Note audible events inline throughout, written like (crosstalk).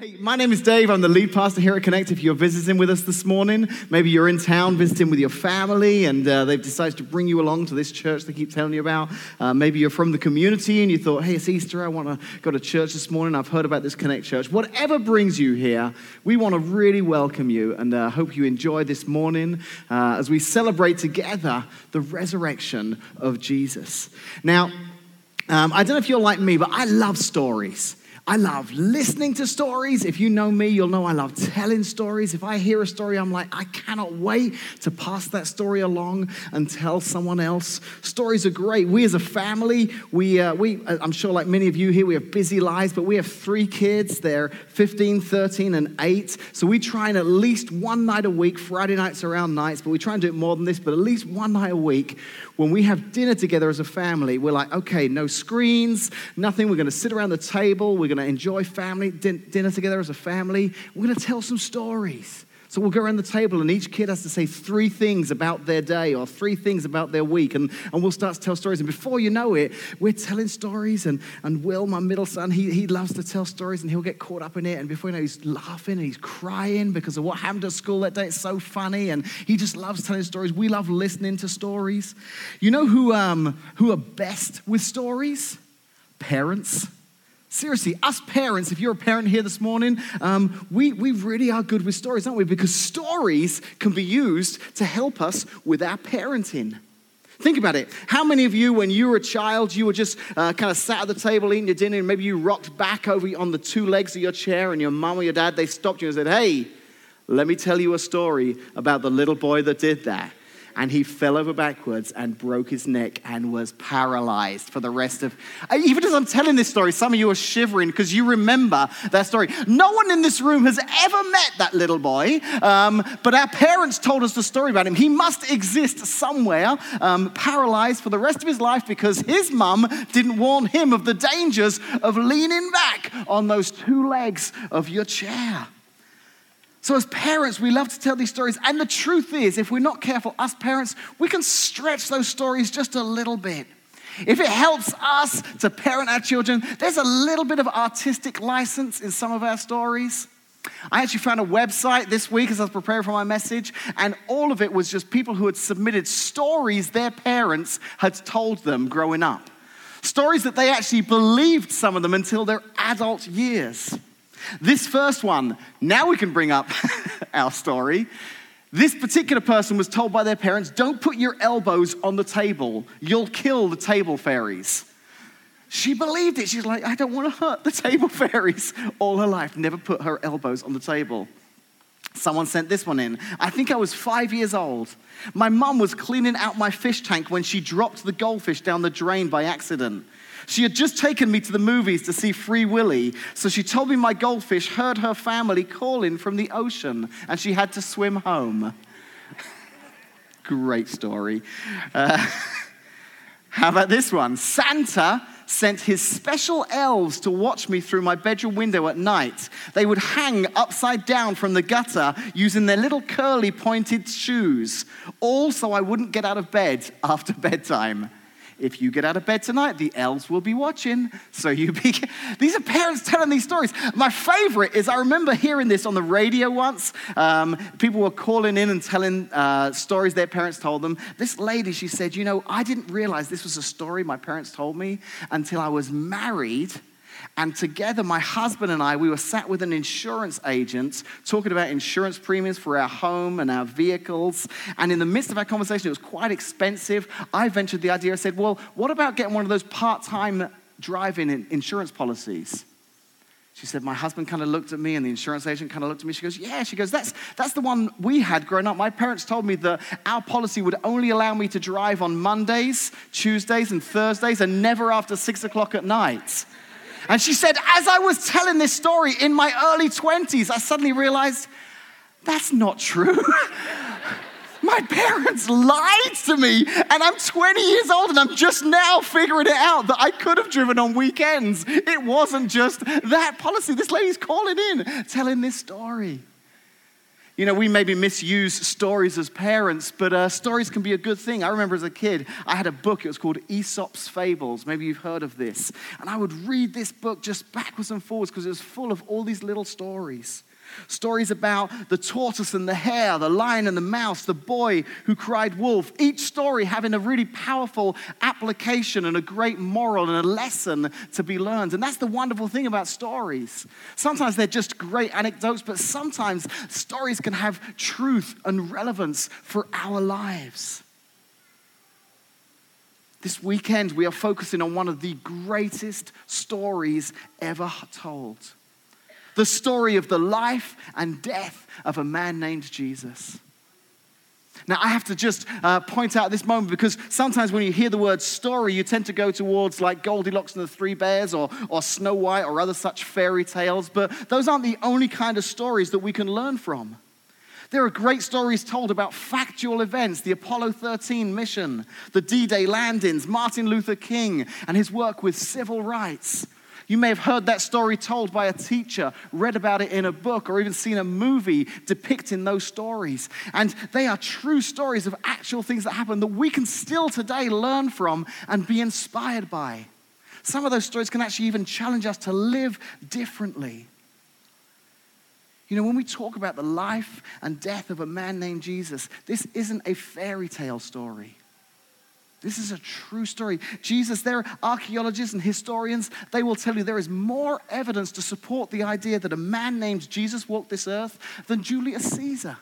Hey, my name is Dave. I'm the lead pastor here at Connect. If you're visiting with us this morning, maybe you're in town visiting with your family and uh, they've decided to bring you along to this church they keep telling you about. Uh, maybe you're from the community and you thought, hey, it's Easter. I want to go to church this morning. I've heard about this Connect church. Whatever brings you here, we want to really welcome you and uh, hope you enjoy this morning uh, as we celebrate together the resurrection of Jesus. Now, um, I don't know if you're like me, but I love stories. I love listening to stories. If you know me, you'll know I love telling stories. If I hear a story, I'm like, I cannot wait to pass that story along and tell someone else. Stories are great. We as a family, we, uh, we I'm sure like many of you here, we have busy lives, but we have three kids. They're 15, 13, and 8. So we try and at least one night a week, Friday nights around nights, but we try and do it more than this, but at least one night a week, when we have dinner together as a family, we're like, okay, no screens, nothing. We're going to sit around the table. We're going to enjoy family din- dinner together as a family. We're going to tell some stories. So we'll go around the table, and each kid has to say three things about their day or three things about their week, and, and we'll start to tell stories. And before you know it, we're telling stories. And, and Will, my middle son, he, he loves to tell stories, and he'll get caught up in it. And before you know, he's laughing and he's crying because of what happened at school that day. It's so funny, and he just loves telling stories. We love listening to stories. You know who, um, who are best with stories? Parents. Seriously, us parents, if you're a parent here this morning, um, we, we really are good with stories, aren't we? Because stories can be used to help us with our parenting. Think about it. How many of you, when you were a child, you were just uh, kind of sat at the table eating your dinner, and maybe you rocked back over on the two legs of your chair, and your mum or your dad, they stopped you and said, Hey, let me tell you a story about the little boy that did that and he fell over backwards and broke his neck and was paralyzed for the rest of. Even as I'm telling this story, some of you are shivering because you remember that story. No one in this room has ever met that little boy, um, but our parents told us the story about him. He must exist somewhere, um, paralyzed for the rest of his life because his mum didn't warn him of the dangers of leaning back on those two legs of your chair. So, as parents, we love to tell these stories. And the truth is, if we're not careful, us parents, we can stretch those stories just a little bit. If it helps us to parent our children, there's a little bit of artistic license in some of our stories. I actually found a website this week as I was preparing for my message, and all of it was just people who had submitted stories their parents had told them growing up. Stories that they actually believed some of them until their adult years. This first one, now we can bring up (laughs) our story. This particular person was told by their parents, Don't put your elbows on the table, you'll kill the table fairies. She believed it. She's like, I don't want to hurt the table (laughs) fairies. All her life, never put her elbows on the table. Someone sent this one in. I think I was five years old. My mum was cleaning out my fish tank when she dropped the goldfish down the drain by accident. She had just taken me to the movies to see Free Willy, so she told me my goldfish heard her family calling from the ocean and she had to swim home. (laughs) Great story. Uh, (laughs) how about this one? Santa sent his special elves to watch me through my bedroom window at night. They would hang upside down from the gutter using their little curly pointed shoes, all so I wouldn't get out of bed after (laughs) bedtime if you get out of bed tonight, the elves will be watching. So you (laughs) be. These are parents telling these stories. My favorite is I remember hearing this on the radio once. Um, people were calling in and telling uh, stories their parents told them. This lady, she said, You know, I didn't realize this was a story my parents told me until I was married and together, my husband and I, we were sat with an insurance agent talking about insurance premiums for our home and our vehicles. And in the midst of our conversation, it was quite expensive. I ventured the idea. I said, Well, what about getting one of those part time driving insurance policies? She said, My husband kind of looked at me, and the insurance agent kind of looked at me. She goes, Yeah. She goes, that's, that's the one we had growing up. My parents told me that our policy would only allow me to drive on Mondays, Tuesdays, and Thursdays, and never after six o'clock at night. And she said, as I was telling this story in my early 20s, I suddenly realized that's not true. (laughs) my parents lied to me, and I'm 20 years old, and I'm just now figuring it out that I could have driven on weekends. It wasn't just that policy. This lady's calling in, telling this story. You know, we maybe misuse stories as parents, but uh, stories can be a good thing. I remember as a kid, I had a book, it was called Aesop's Fables. Maybe you've heard of this. And I would read this book just backwards and forwards because it was full of all these little stories. Stories about the tortoise and the hare, the lion and the mouse, the boy who cried wolf. Each story having a really powerful application and a great moral and a lesson to be learned. And that's the wonderful thing about stories. Sometimes they're just great anecdotes, but sometimes stories can have truth and relevance for our lives. This weekend, we are focusing on one of the greatest stories ever told the story of the life and death of a man named Jesus. Now, I have to just uh, point out this moment because sometimes when you hear the word story, you tend to go towards like Goldilocks and the Three Bears or, or Snow White or other such fairy tales, but those aren't the only kind of stories that we can learn from. There are great stories told about factual events the Apollo 13 mission, the D Day landings, Martin Luther King, and his work with civil rights. You may have heard that story told by a teacher, read about it in a book, or even seen a movie depicting those stories. And they are true stories of actual things that happen that we can still today learn from and be inspired by. Some of those stories can actually even challenge us to live differently. You know, when we talk about the life and death of a man named Jesus, this isn't a fairy tale story. This is a true story. Jesus, there are archaeologists and historians, they will tell you there is more evidence to support the idea that a man named Jesus walked this earth than Julius Caesar.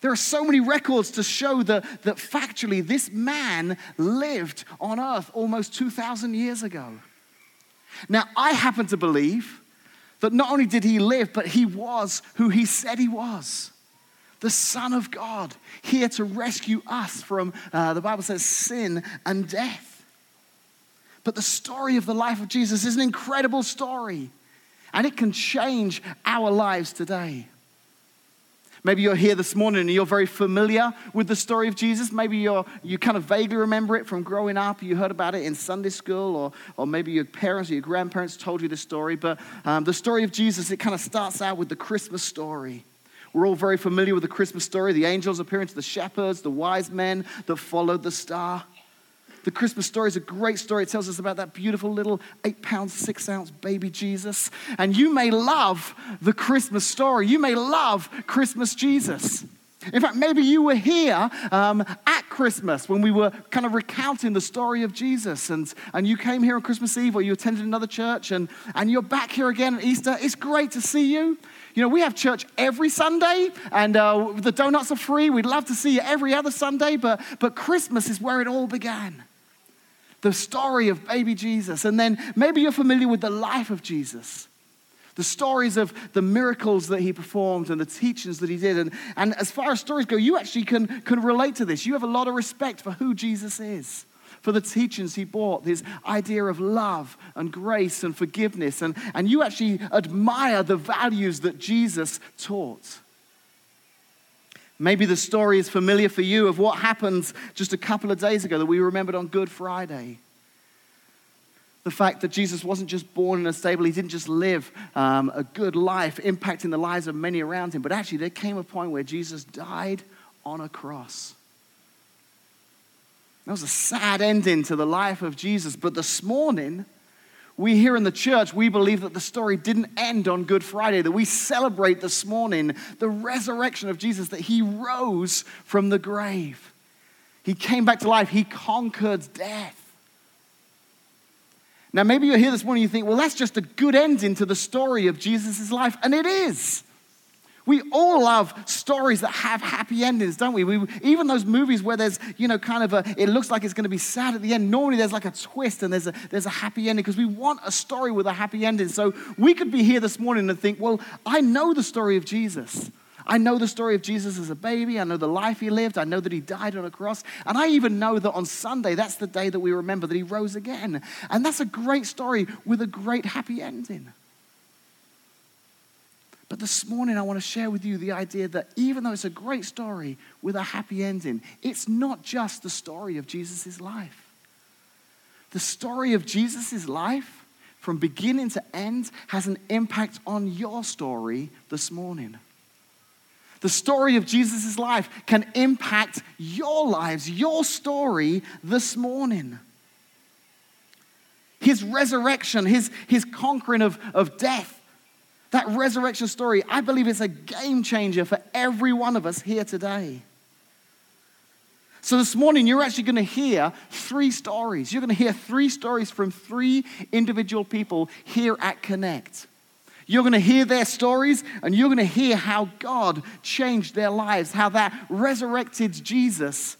There are so many records to show that, that factually this man lived on earth almost 2,000 years ago. Now, I happen to believe that not only did he live, but he was who he said he was the Son of God, here to rescue us from, uh, the Bible says, sin and death. But the story of the life of Jesus is an incredible story, and it can change our lives today. Maybe you're here this morning and you're very familiar with the story of Jesus. Maybe you're, you kind of vaguely remember it from growing up. You heard about it in Sunday school, or, or maybe your parents or your grandparents told you the story. But um, the story of Jesus, it kind of starts out with the Christmas story. We're all very familiar with the Christmas story the angels appearing to the shepherds, the wise men that followed the star. The Christmas story is a great story. It tells us about that beautiful little eight pound, six ounce baby Jesus. And you may love the Christmas story. You may love Christmas Jesus. In fact, maybe you were here um, at Christmas when we were kind of recounting the story of Jesus, and, and you came here on Christmas Eve or you attended another church, and, and you're back here again at Easter. It's great to see you. You know, we have church every Sunday, and uh, the donuts are free. We'd love to see you every other Sunday, but, but Christmas is where it all began. The story of baby Jesus. And then maybe you're familiar with the life of Jesus the stories of the miracles that he performed and the teachings that he did. And, and as far as stories go, you actually can, can relate to this. You have a lot of respect for who Jesus is for the teachings he brought, his idea of love and grace and forgiveness. And, and you actually admire the values that Jesus taught. Maybe the story is familiar for you of what happened just a couple of days ago that we remembered on Good Friday. The fact that Jesus wasn't just born in a stable, he didn't just live um, a good life, impacting the lives of many around him, but actually there came a point where Jesus died on a cross. That was a sad ending to the life of Jesus. But this morning, we here in the church, we believe that the story didn't end on Good Friday, that we celebrate this morning the resurrection of Jesus, that he rose from the grave. He came back to life, he conquered death. Now, maybe you're here this morning, and you think, well, that's just a good ending to the story of Jesus' life, and it is. We all love stories that have happy endings, don't we? we? Even those movies where there's, you know, kind of a, it looks like it's going to be sad at the end. Normally there's like a twist and there's a, there's a happy ending because we want a story with a happy ending. So we could be here this morning and think, well, I know the story of Jesus. I know the story of Jesus as a baby. I know the life he lived. I know that he died on a cross. And I even know that on Sunday, that's the day that we remember that he rose again. And that's a great story with a great happy ending. But this morning, I want to share with you the idea that even though it's a great story with a happy ending, it's not just the story of Jesus' life. The story of Jesus' life, from beginning to end, has an impact on your story this morning. The story of Jesus' life can impact your lives, your story this morning. His resurrection, his, his conquering of, of death, that resurrection story, I believe it's a game changer for every one of us here today. So, this morning, you're actually going to hear three stories. You're going to hear three stories from three individual people here at Connect. You're going to hear their stories and you're going to hear how God changed their lives, how that resurrected Jesus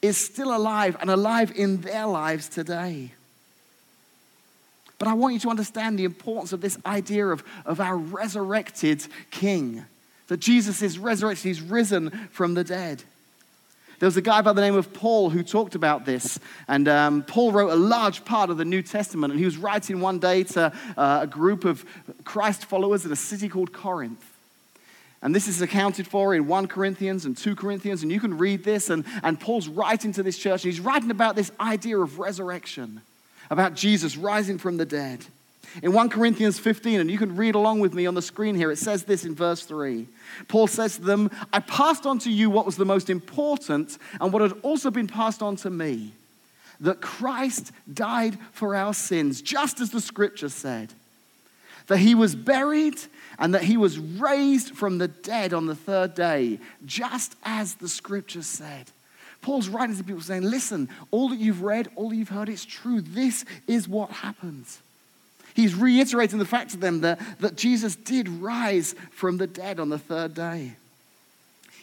is still alive and alive in their lives today. But I want you to understand the importance of this idea of, of our resurrected King. That Jesus is resurrected, he's risen from the dead. There was a guy by the name of Paul who talked about this. And um, Paul wrote a large part of the New Testament. And he was writing one day to uh, a group of Christ followers in a city called Corinth. And this is accounted for in 1 Corinthians and 2 Corinthians. And you can read this. And, and Paul's writing to this church. And he's writing about this idea of resurrection, about Jesus rising from the dead. In 1 Corinthians 15, and you can read along with me on the screen here, it says this in verse 3. Paul says to them, I passed on to you what was the most important and what had also been passed on to me that Christ died for our sins, just as the scripture said, that he was buried and that he was raised from the dead on the third day, just as the scripture said. Paul's writing to people saying, Listen, all that you've read, all that you've heard, it's true. This is what happens. He's reiterating the fact to them that, that Jesus did rise from the dead on the third day.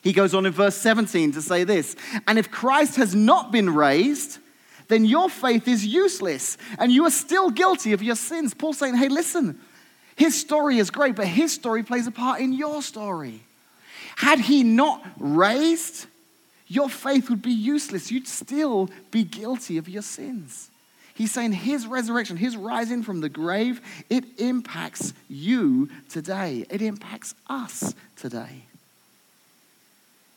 He goes on in verse 17 to say this And if Christ has not been raised, then your faith is useless and you are still guilty of your sins. Paul's saying, Hey, listen, his story is great, but his story plays a part in your story. Had he not raised, your faith would be useless. You'd still be guilty of your sins. He's saying his resurrection, his rising from the grave, it impacts you today. It impacts us today.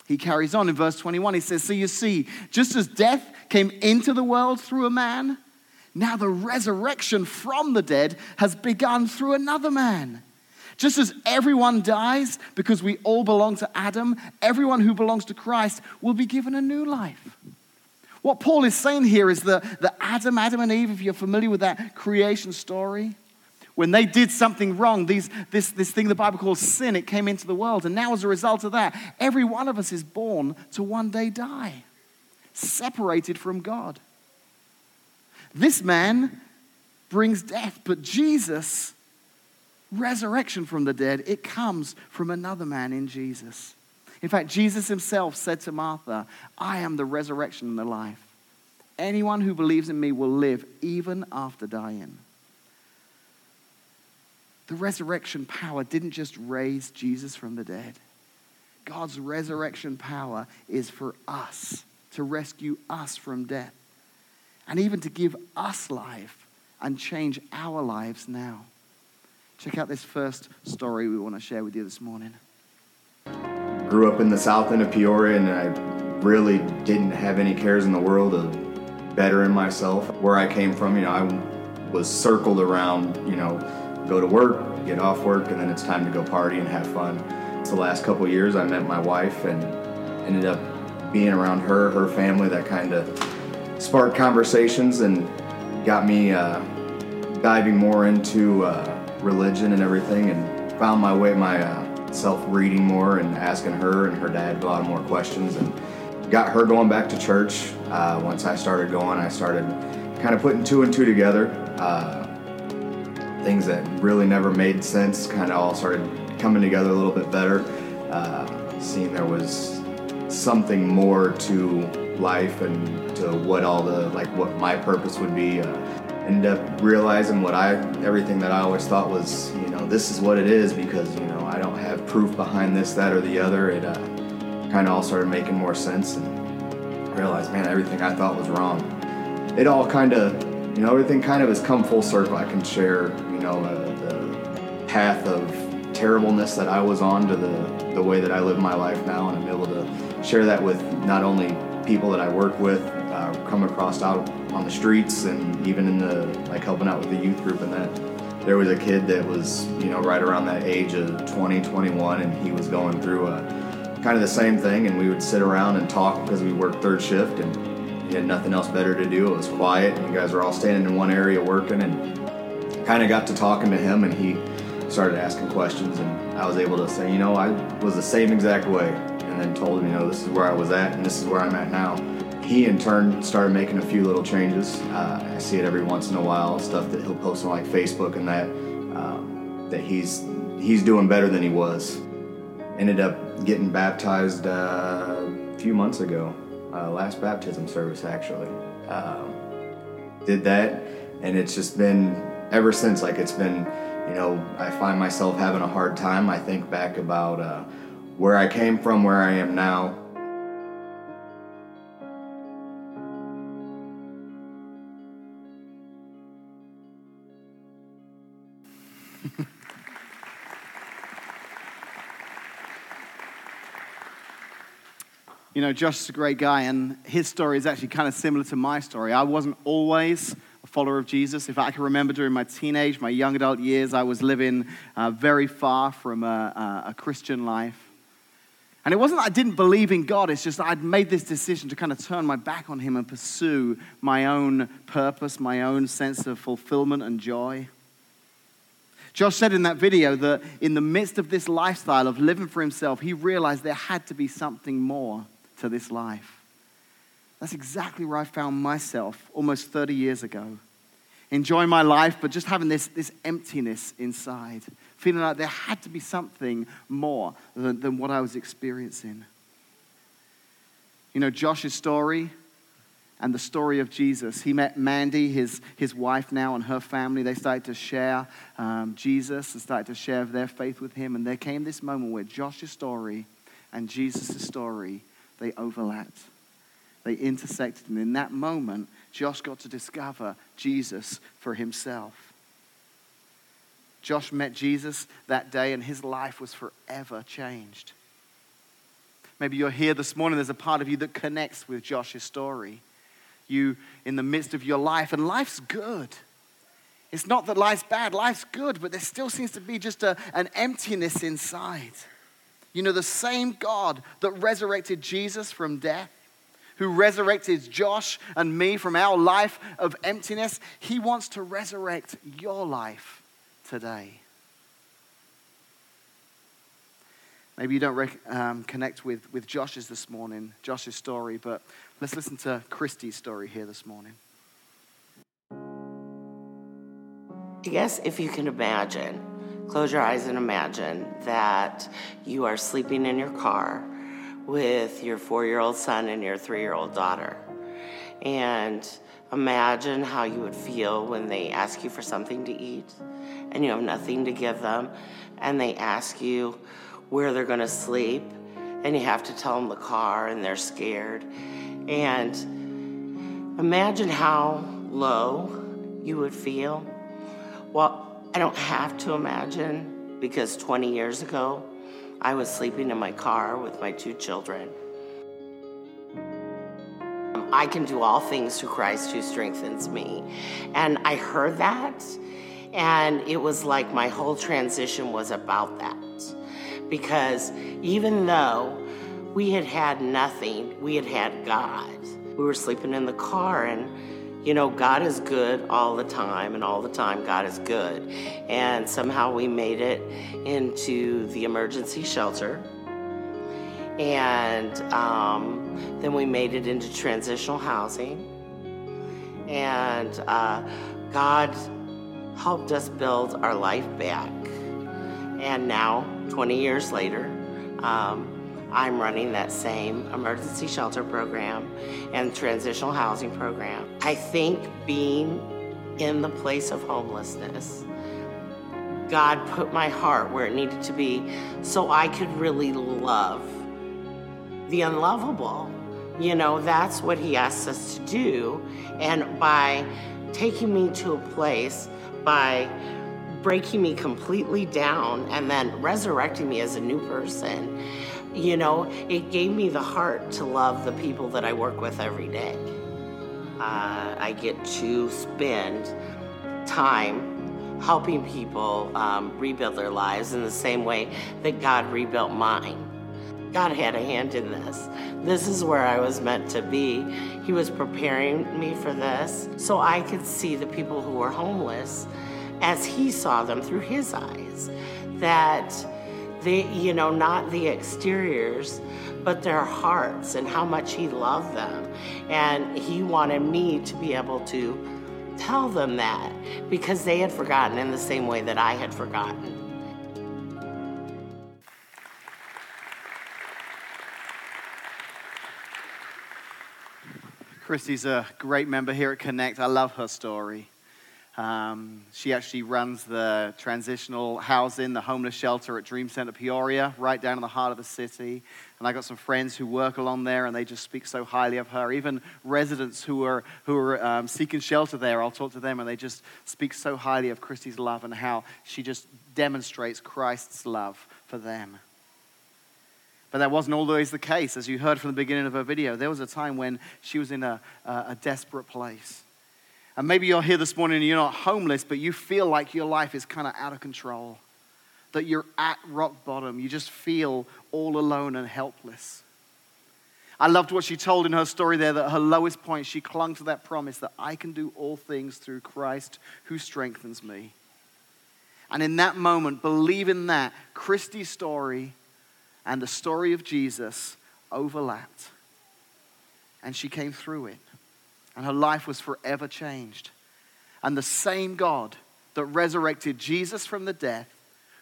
He carries on in verse 21. He says, So you see, just as death came into the world through a man, now the resurrection from the dead has begun through another man. Just as everyone dies because we all belong to Adam, everyone who belongs to Christ will be given a new life. What Paul is saying here is that, that Adam, Adam and Eve, if you're familiar with that creation story, when they did something wrong, these, this, this thing the Bible calls sin, it came into the world. And now, as a result of that, every one of us is born to one day die, separated from God. This man brings death, but Jesus, resurrection from the dead, it comes from another man in Jesus. In fact, Jesus himself said to Martha, I am the resurrection and the life. Anyone who believes in me will live even after dying. The resurrection power didn't just raise Jesus from the dead. God's resurrection power is for us, to rescue us from death, and even to give us life and change our lives now. Check out this first story we want to share with you this morning grew up in the south end of Peoria and I really didn't have any cares in the world of bettering myself. Where I came from, you know, I was circled around, you know, go to work, get off work, and then it's time to go party and have fun. The last couple years, I met my wife and ended up being around her, her family, that kind of sparked conversations and got me uh, diving more into uh, religion and everything and found my way, my uh, self reading more and asking her and her dad a lot more questions and got her going back to church. Uh, once I started going, I started kind of putting two and two together. Uh, things that really never made sense kind of all started coming together a little bit better. Uh, seeing there was something more to life and to what all the like what my purpose would be. Uh, ended up realizing what I everything that I always thought was you know this is what it is because you know I don't have proof behind this, that, or the other. It uh, kind of all started making more sense and realized, man, everything I thought was wrong. It all kind of, you know, everything kind of has come full circle. I can share, you know, uh, the path of terribleness that I was on to the, the way that I live my life now, and I'm able to share that with not only people that I work with, uh, come across out on the streets, and even in the like helping out with the youth group and that there was a kid that was, you know, right around that age of 20, 21, and he was going through a kind of the same thing, and we would sit around and talk because we worked third shift and he had nothing else better to do. It was quiet. And you guys were all standing in one area working, and kind of got to talking to him, and he started asking questions, and I was able to say, you know, I was the same exact way, and then told him, you know, this is where I was at, and this is where I'm at now. He in turn started making a few little changes. Uh, I see it every once in a while, stuff that he'll post on like Facebook and that um, that he's he's doing better than he was. Ended up getting baptized uh, a few months ago, uh, last baptism service actually. Um, did that, and it's just been ever since. Like it's been, you know, I find myself having a hard time. I think back about uh, where I came from, where I am now. (laughs) You know, Josh is a great guy, and his story is actually kind of similar to my story. I wasn't always a follower of Jesus. If I can remember during my teenage, my young adult years, I was living uh, very far from a, a Christian life. And it wasn't that I didn't believe in God, it's just I'd made this decision to kind of turn my back on Him and pursue my own purpose, my own sense of fulfillment and joy. Josh said in that video that in the midst of this lifestyle of living for himself, he realized there had to be something more to this life. That's exactly where I found myself almost 30 years ago. Enjoying my life, but just having this, this emptiness inside, feeling like there had to be something more than, than what I was experiencing. You know, Josh's story and the story of Jesus. He met Mandy, his, his wife now, and her family. They started to share um, Jesus and started to share their faith with him. And there came this moment where Josh's story and Jesus' story they overlapped. They intersected. And in that moment, Josh got to discover Jesus for himself. Josh met Jesus that day, and his life was forever changed. Maybe you're here this morning, there's a part of you that connects with Josh's story. You in the midst of your life, and life's good. It's not that life's bad, life's good, but there still seems to be just a, an emptiness inside. You know, the same God that resurrected Jesus from death, who resurrected Josh and me from our life of emptiness, he wants to resurrect your life today. Maybe you don't rec- um, connect with, with Josh's this morning, Josh's story, but let's listen to Christy's story here this morning. I guess if you can imagine, close your eyes and imagine that you are sleeping in your car with your four year old son and your three year old daughter. And imagine how you would feel when they ask you for something to eat and you have nothing to give them, and they ask you where they're going to sleep, and you have to tell them the car, and they're scared. And imagine how low you would feel. Well, I don't have to imagine because 20 years ago, I was sleeping in my car with my two children. I can do all things through Christ who strengthens me. And I heard that, and it was like my whole transition was about that. Because even though we had had nothing, we had had God. We were sleeping in the car, and you know, God is good all the time, and all the time, God is good. And somehow we made it into the emergency shelter. And um, then we made it into transitional housing. And uh, God helped us build our life back. And now, 20 years later, um, I'm running that same emergency shelter program and transitional housing program. I think being in the place of homelessness, God put my heart where it needed to be so I could really love the unlovable. You know, that's what He asks us to do. And by taking me to a place, by breaking me completely down and then resurrecting me as a new person, you know, it gave me the heart to love the people that I work with every day. Uh, I get to spend time helping people um, rebuild their lives in the same way that God rebuilt mine. God had a hand in this. This is where I was meant to be. He was preparing me for this so I could see the people who were homeless as He saw them through His eyes. That you know, not the exteriors, but their hearts and how much He loved them. And He wanted me to be able to tell them that because they had forgotten in the same way that I had forgotten. Christy's a great member here at Connect. I love her story. Um, she actually runs the transitional housing, the homeless shelter at Dream Center Peoria, right down in the heart of the city. And I got some friends who work along there, and they just speak so highly of her. Even residents who are who are um, seeking shelter there, I'll talk to them, and they just speak so highly of Christy's love and how she just demonstrates Christ's love for them. But that wasn't always the case. As you heard from the beginning of her video, there was a time when she was in a, a desperate place. And maybe you're here this morning and you're not homeless, but you feel like your life is kind of out of control, that you're at rock bottom. You just feel all alone and helpless. I loved what she told in her story there that her lowest point, she clung to that promise that I can do all things through Christ who strengthens me. And in that moment, believing that, Christy's story and the story of Jesus overlapped. And she came through it. And her life was forever changed. And the same God that resurrected Jesus from the death,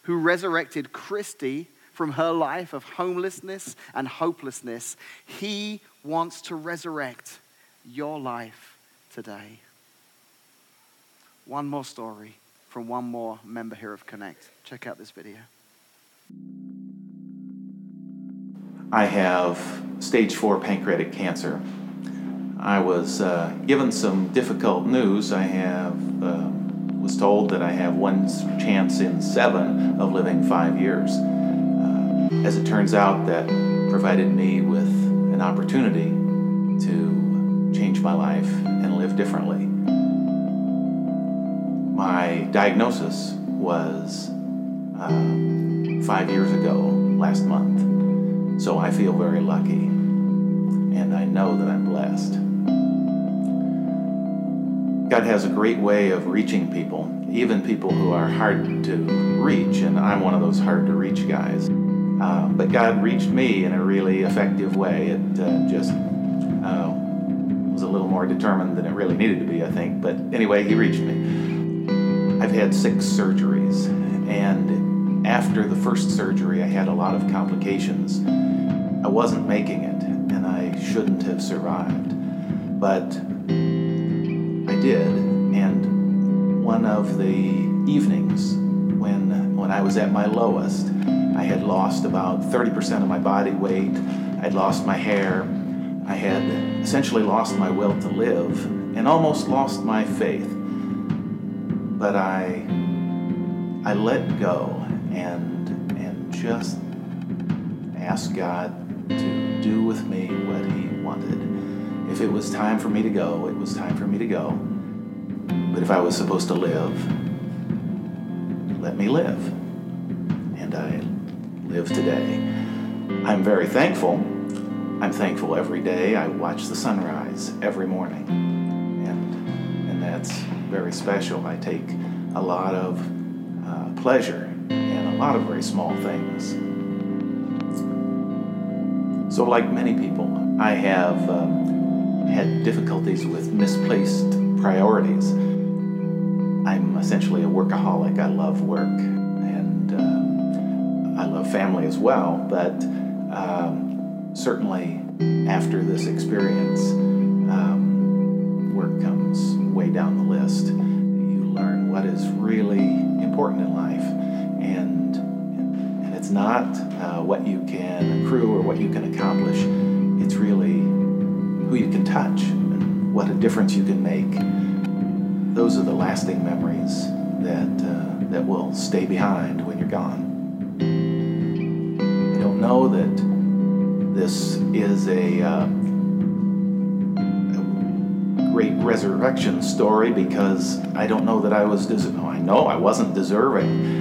who resurrected Christy from her life of homelessness and hopelessness, he wants to resurrect your life today. One more story from one more member here of Connect. Check out this video. I have stage four pancreatic cancer. I was uh, given some difficult news. I have uh, was told that I have one chance in seven of living five years. Uh, as it turns out, that provided me with an opportunity to change my life and live differently. My diagnosis was uh, five years ago last month. So I feel very lucky, and I know that I'm blessed. God has a great way of reaching people, even people who are hard to reach, and I'm one of those hard to reach guys. Uh, but God reached me in a really effective way. It uh, just uh, was a little more determined than it really needed to be, I think. But anyway, He reached me. I've had six surgeries, and after the first surgery, I had a lot of complications. I wasn't making it, and I shouldn't have survived. But did, and one of the evenings when, when I was at my lowest, I had lost about 30% of my body weight, I'd lost my hair, I had essentially lost my will to live, and almost lost my faith. But I, I let go and, and just asked God to do with me what He wanted. If it was time for me to go, it was time for me to go. But if I was supposed to live, let me live. And I live today. I'm very thankful. I'm thankful every day. I watch the sunrise every morning. And, and that's very special. I take a lot of uh, pleasure in a lot of very small things. So, like many people, I have um, had difficulties with misplaced priorities. I'm essentially a workaholic. I love work and um, I love family as well, but um, certainly after this experience, um, work comes way down the list. You learn what is really important in life, and and it's not uh, what you can accrue or what you can accomplish. It's really who you can touch what a difference you can make. Those are the lasting memories that uh, that will stay behind when you're gone. I don't know that this is a, uh, a great resurrection story because I don't know that I was. Des- oh, I know I wasn't deserving.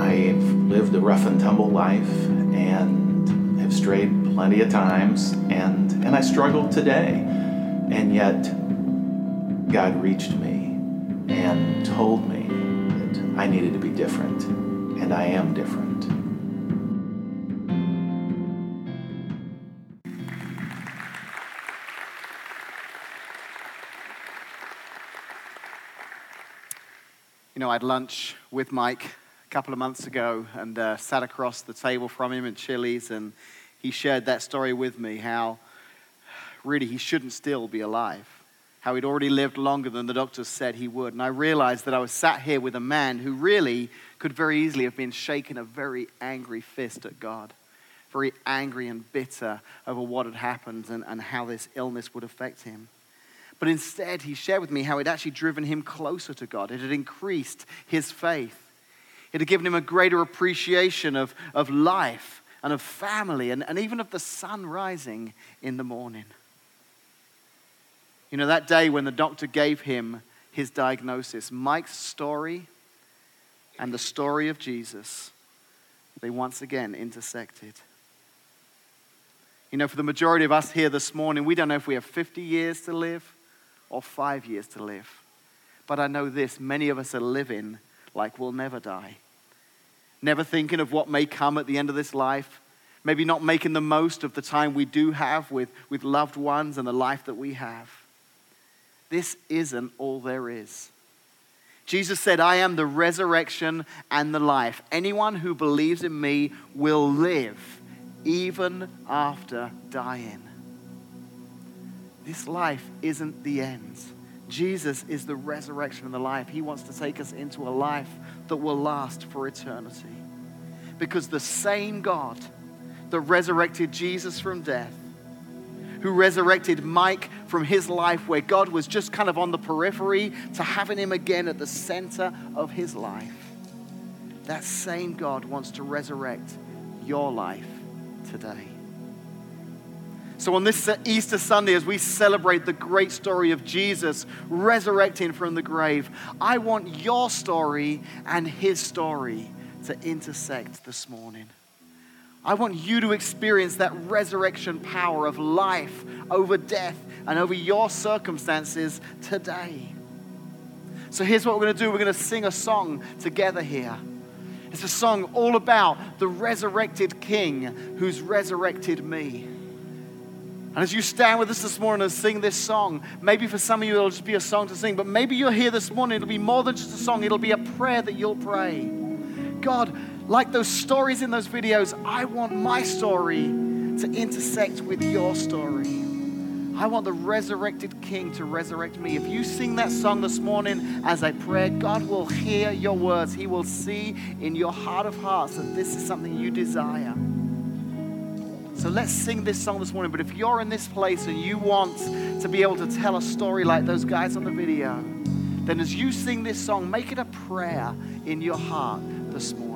I've lived a rough and tumble life, and have strayed plenty of times, and, and I struggle today. And yet, God reached me and told me that I needed to be different, and I am different. You know, I had lunch with Mike a couple of months ago and uh, sat across the table from him at Chili's, and he shared that story with me how really he shouldn't still be alive, how he'd already lived longer than the doctors said he would. And I realized that I was sat here with a man who really could very easily have been shaking a very angry fist at God, very angry and bitter over what had happened and, and how this illness would affect him. But instead, he shared with me how it actually driven him closer to God. It had increased his faith. It had given him a greater appreciation of, of life and of family and, and even of the sun rising in the morning. You know, that day when the doctor gave him his diagnosis, Mike's story and the story of Jesus, they once again intersected. You know, for the majority of us here this morning, we don't know if we have 50 years to live or five years to live. But I know this many of us are living like we'll never die. Never thinking of what may come at the end of this life. Maybe not making the most of the time we do have with, with loved ones and the life that we have. This isn't all there is. Jesus said, I am the resurrection and the life. Anyone who believes in me will live even after dying. This life isn't the end. Jesus is the resurrection and the life. He wants to take us into a life that will last for eternity. Because the same God that resurrected Jesus from death, who resurrected Mike from his life, where God was just kind of on the periphery, to having him again at the center of his life, that same God wants to resurrect your life today. So, on this Easter Sunday, as we celebrate the great story of Jesus resurrecting from the grave, I want your story and his story to intersect this morning. I want you to experience that resurrection power of life over death and over your circumstances today. So, here's what we're going to do we're going to sing a song together here. It's a song all about the resurrected King who's resurrected me. And as you stand with us this morning and sing this song, maybe for some of you it'll just be a song to sing, but maybe you're here this morning, it'll be more than just a song, it'll be a prayer that you'll pray. God, like those stories in those videos, I want my story to intersect with your story. I want the resurrected King to resurrect me. If you sing that song this morning as I pray, God will hear your words. He will see in your heart of hearts that this is something you desire. So let's sing this song this morning. But if you're in this place and you want to be able to tell a story like those guys on the video, then as you sing this song, make it a prayer in your heart this morning.